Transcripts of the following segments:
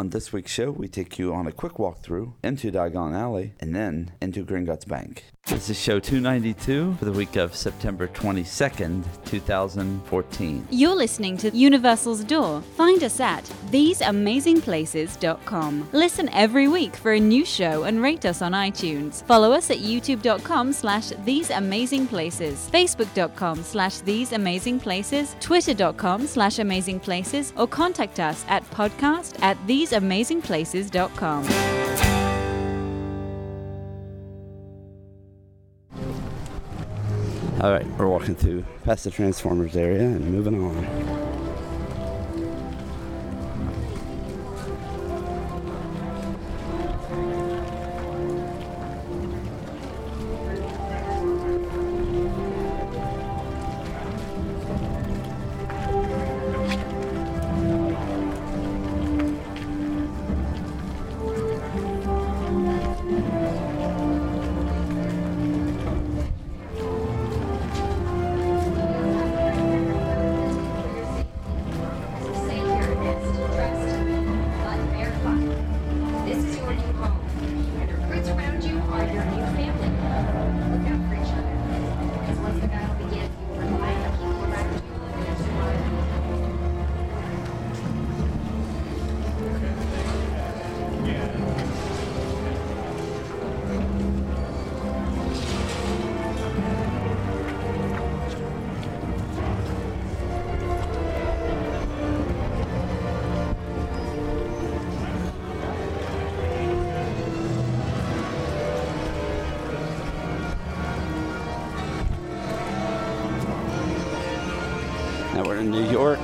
On this week's show, we take you on a quick walkthrough into Diagon Alley and then into Gringotts Bank. This is show 292 for the week of September 22nd, 2014. You're listening to Universal's Door. Find us at theseamazingplaces.com. Listen every week for a new show and rate us on iTunes. Follow us at youtube.com slash theseamazingplaces, facebook.com slash theseamazingplaces, twitter.com slash amazingplaces, or contact us at podcast at theseamazingplaces.com. All right, we're walking through past the Transformers area and moving on. In New York.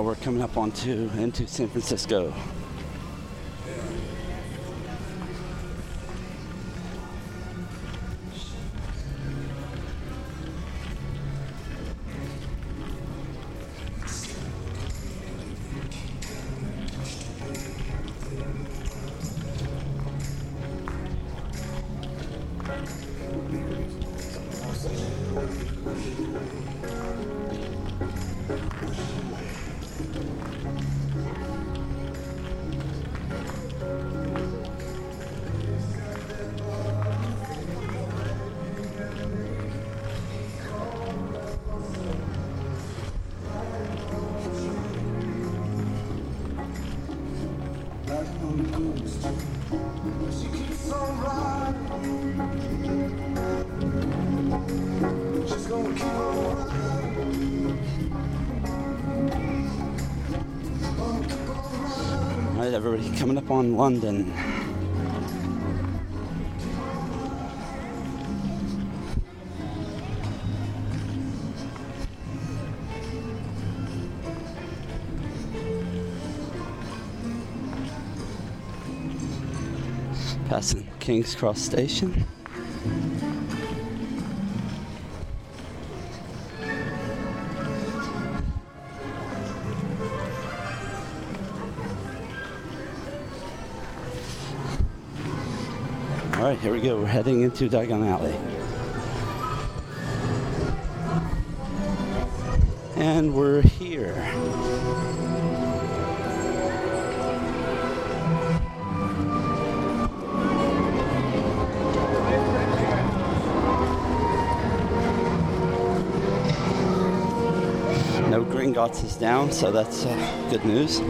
Now we're coming up onto into San Francisco. Everybody, coming up on London. Passing King's Cross Station. Heading into Diagon Alley. And we're here. No Gringotts is down, so that's uh, good news.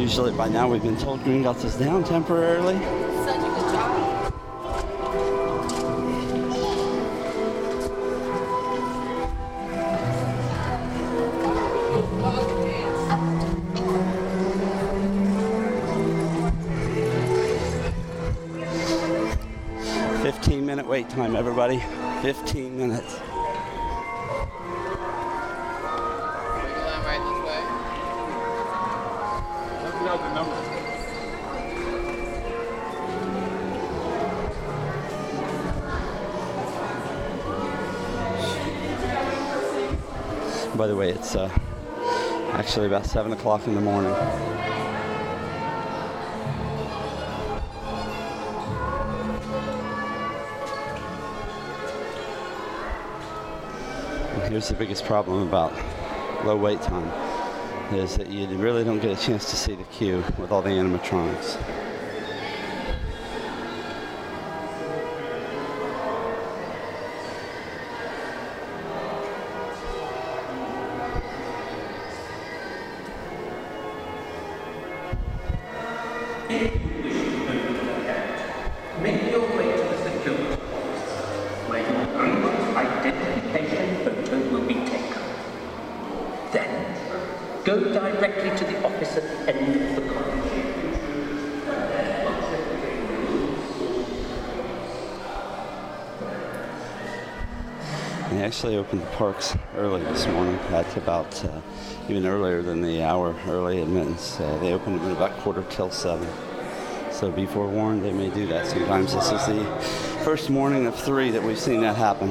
Usually by now we've been told Gringotts is down temporarily. Fifteen minute wait time, everybody. Fifteen By the way, it's uh, actually about seven o'clock in the morning. And here's the biggest problem about low wait time is that you really don't get a chance to see the queue with all the animatronics. They actually opened the parks early this morning. That's about uh, even earlier than the hour early admittance. Uh, they opened at about quarter till seven. So be forewarned, they may do that sometimes. This is the first morning of three that we've seen that happen.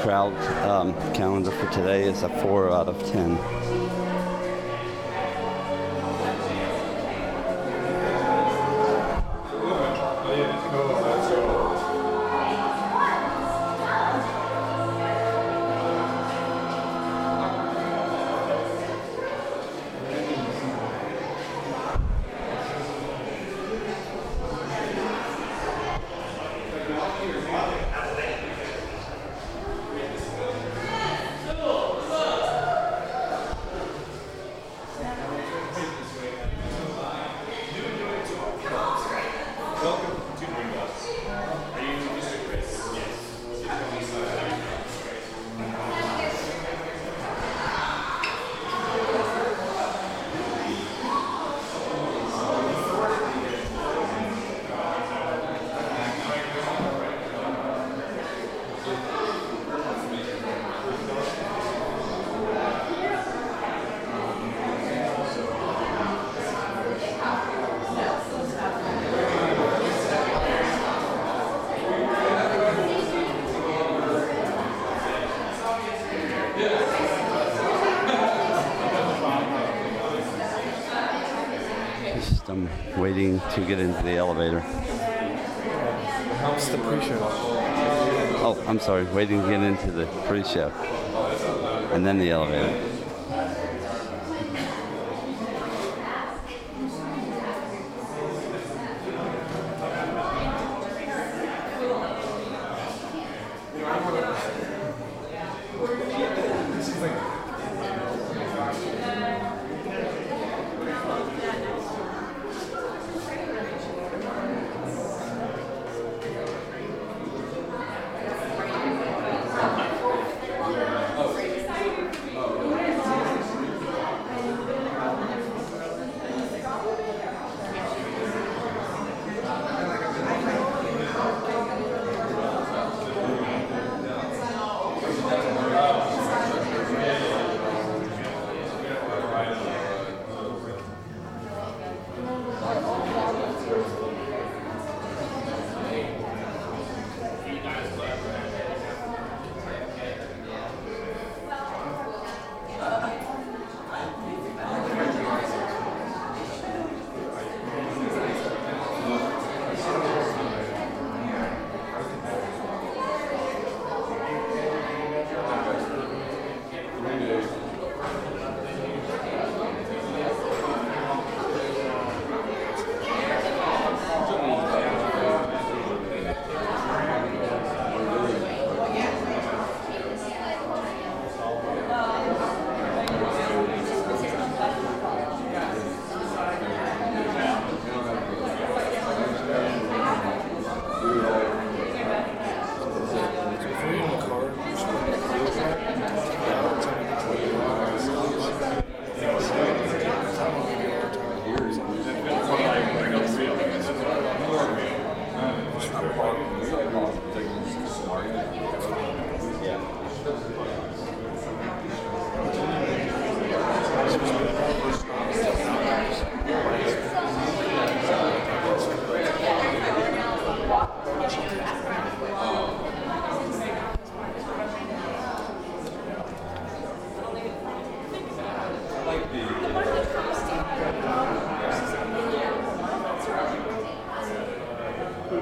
Crowd um, calendar for today is a four out of ten. Just waiting to get into the elevator. It's the pre-show. Oh, I'm sorry, waiting to get into the pre-show. And then the elevator.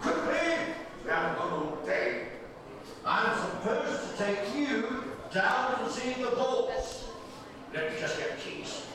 Quickly! We haven't got all day. I'm supposed to take you down to see the boss. Let me just get keys.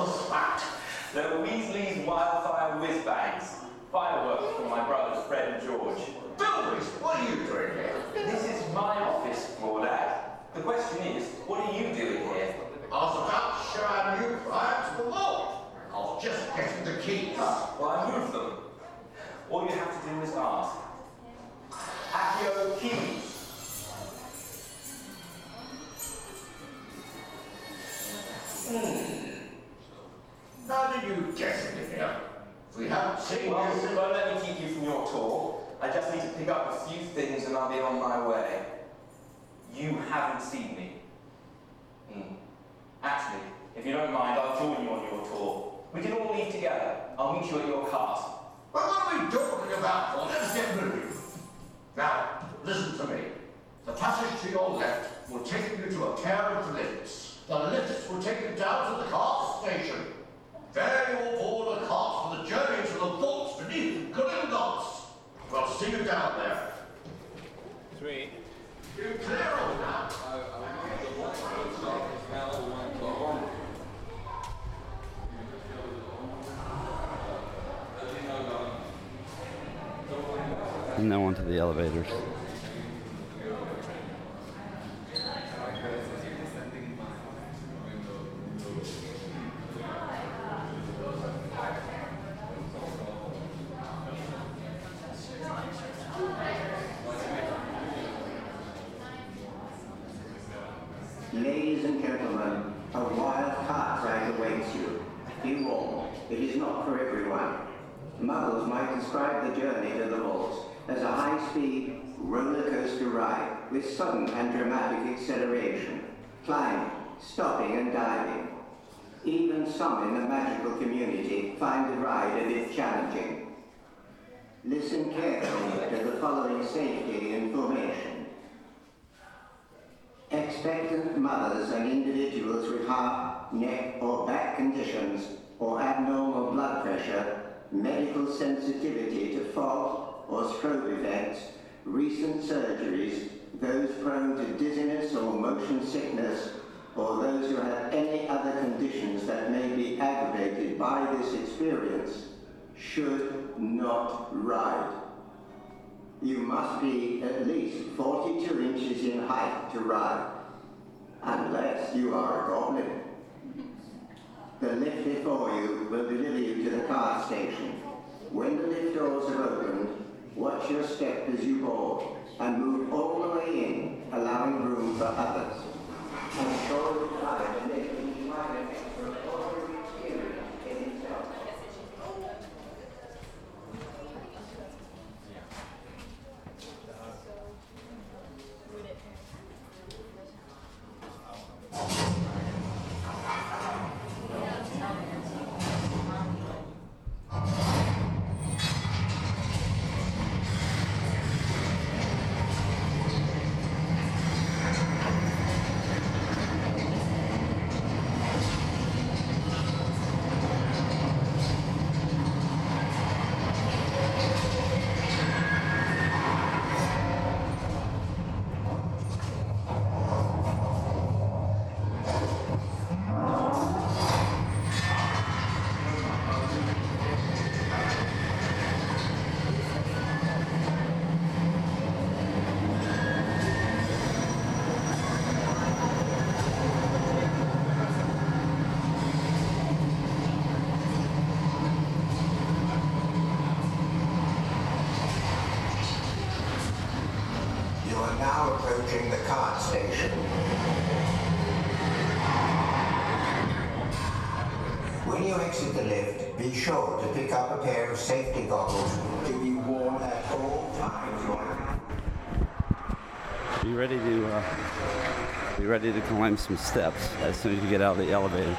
Was that? The Weasley's Wildfire Whiz Bangs. Fireworks for my brothers Fred and George. Bilbois, what are you doing here? This is my office, Blordak. The question is, what are you doing here? I was about to show our new client to the vault. I was just getting the keys. Ah, well, I moved them. All you have to do is ask. Accio keys. How did you get in here? We haven't seen Well, you don't let me keep you from your tour. I just need to pick up a few things and I'll be on my way. You haven't seen me. Hmm. Actually, if you don't mind, I'll join you on your tour. We can all leave together. I'll meet you at your cart. Well, what are we talking about? Well, let's get moving. Now, listen to me. The passage to your left will take you to a pair of lifts. The lifts will take you down to the cart station. There you will board a cart for the journey to the vaults beneath Gringotts. We'll see you down there. Sweet. You clear all now? And now onto the elevators. Ladies and gentlemen, a wild cart ride awaits you. Be warned, it is not for everyone. Muggles might describe the journey to the vaults as a high-speed roller coaster ride with sudden and dramatic acceleration, climbing, stopping and diving. Even some in the magical community find the ride a bit challenging. Listen carefully to the following safety information. Expectant mothers and individuals with heart, neck, or back conditions, or abnormal blood pressure, medical sensitivity to fog or stroke events, recent surgeries, those prone to dizziness or motion sickness, or those who have any other conditions that may be aggravated by this experience, should not ride. You must be at least 42 inches in height to ride, unless you are a goblin. The lift before you will deliver you to the car station. When the lift doors are opened, watch your step as you board and move all the way in, allowing room for others. You find Be ready to uh, be ready to climb some steps as soon as you get out of the elevator.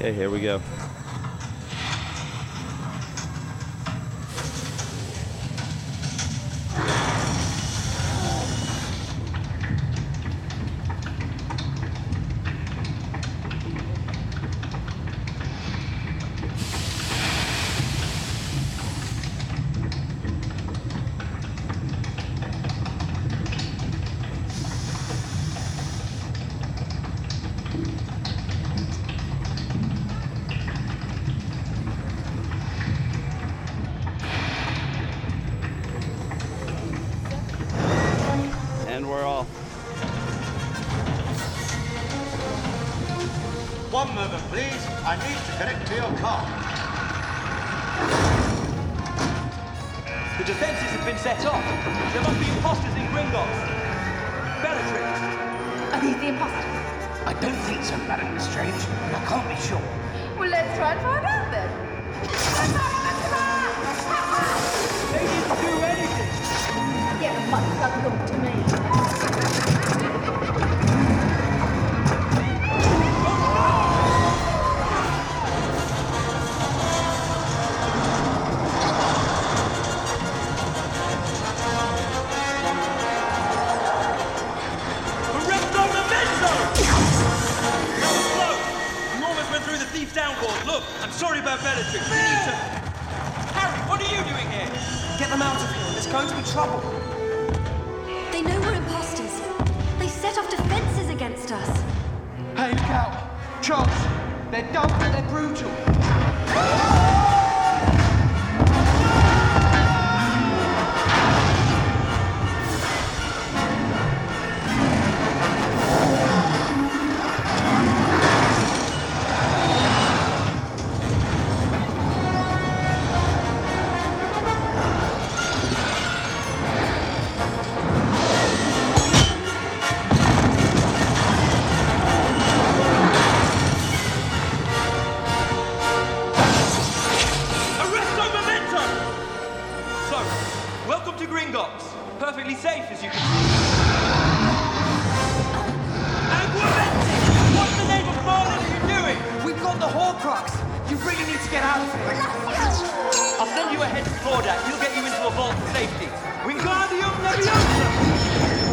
Okay, here we go. Please. To connect to your car. The defences have been set off. There must be imposters in Gringotts. Bellatrix. Are these the imposters? I don't think so, Madam Lestrange. I can't be sure. Well, let's try and find out then. They didn't do anything. a much blood look to me. Sorry about Bellatrix. We need to... Harry, what are you doing here? Get them out of here. There's going to be trouble. They know we're imposters. They set off defenses against us. Hey, look out. Charles, they're dumb, but they're brutal. You really need to get out of here. I'll send you ahead to Blordak. He'll get you into a vault for safety. Wingardium Leviosa!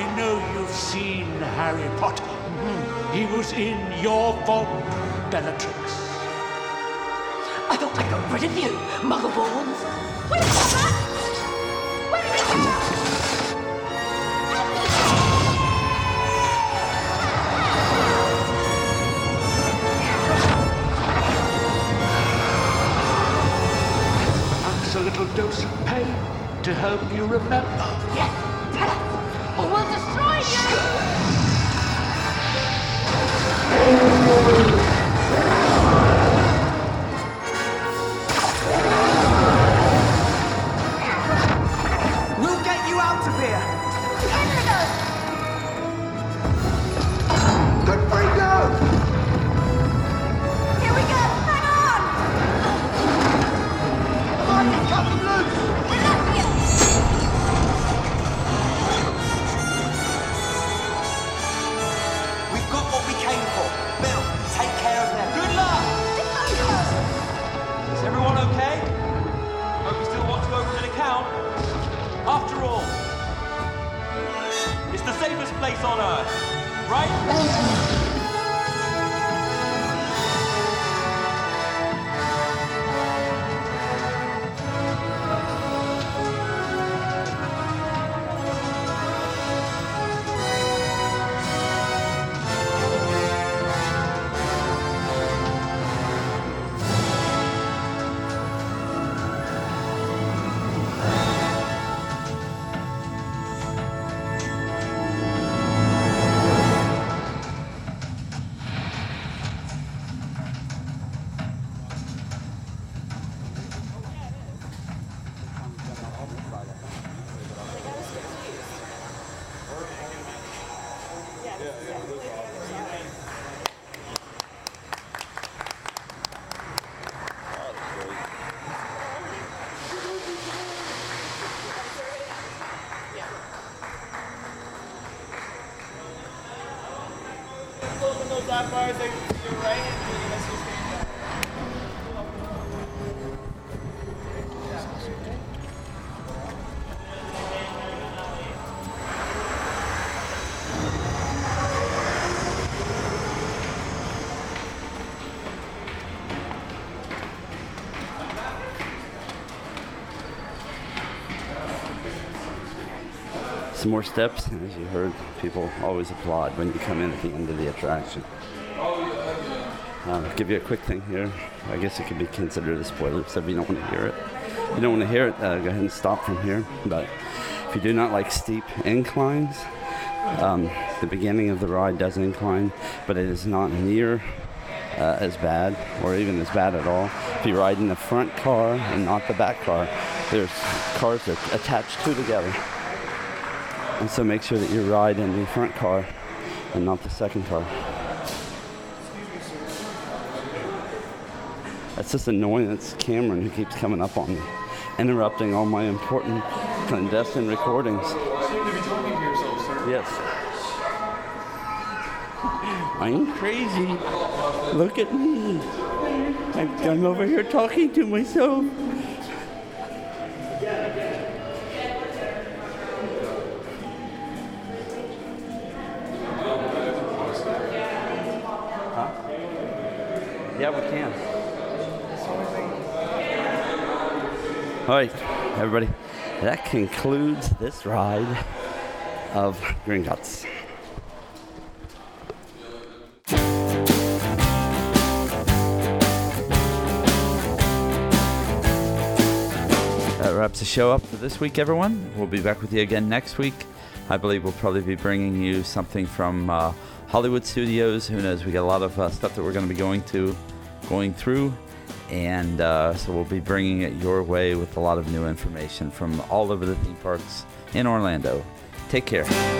I know you've seen Harry Potter. Mm-hmm. He was in your vault, Bellatrix. I thought I got rid of you, muggle-borns. Where did he go? Perhaps a little dose of pain to help you remember. Some more steps, as you heard, people always applaud when you come in at the end of the attraction. Uh, give you a quick thing here. I guess it could be considered a spoiler, so if you don't want to hear it. you don't want to hear it, uh, go ahead and stop from here. But if you do not like steep inclines, um, the beginning of the ride does incline, but it is not near uh, as bad or even as bad at all. If you ride in the front car and not the back car, there's cars that attach two together. And so make sure that you ride in the front car and not the second car. Just annoying. That's Cameron who keeps coming up on me, interrupting all my important clandestine recordings. seem to be talking to yourself. Yes. I'm crazy. Look at me. I'm, I'm over here talking to myself. Huh? Yeah, we can. All right, everybody. That concludes this ride of Gringotts. That wraps the show up for this week, everyone. We'll be back with you again next week. I believe we'll probably be bringing you something from uh, Hollywood Studios. Who knows? We got a lot of uh, stuff that we're going to be going to, going through, and uh, so we'll be bringing it your way with a lot of new information from all over the theme parks in Orlando. Take care.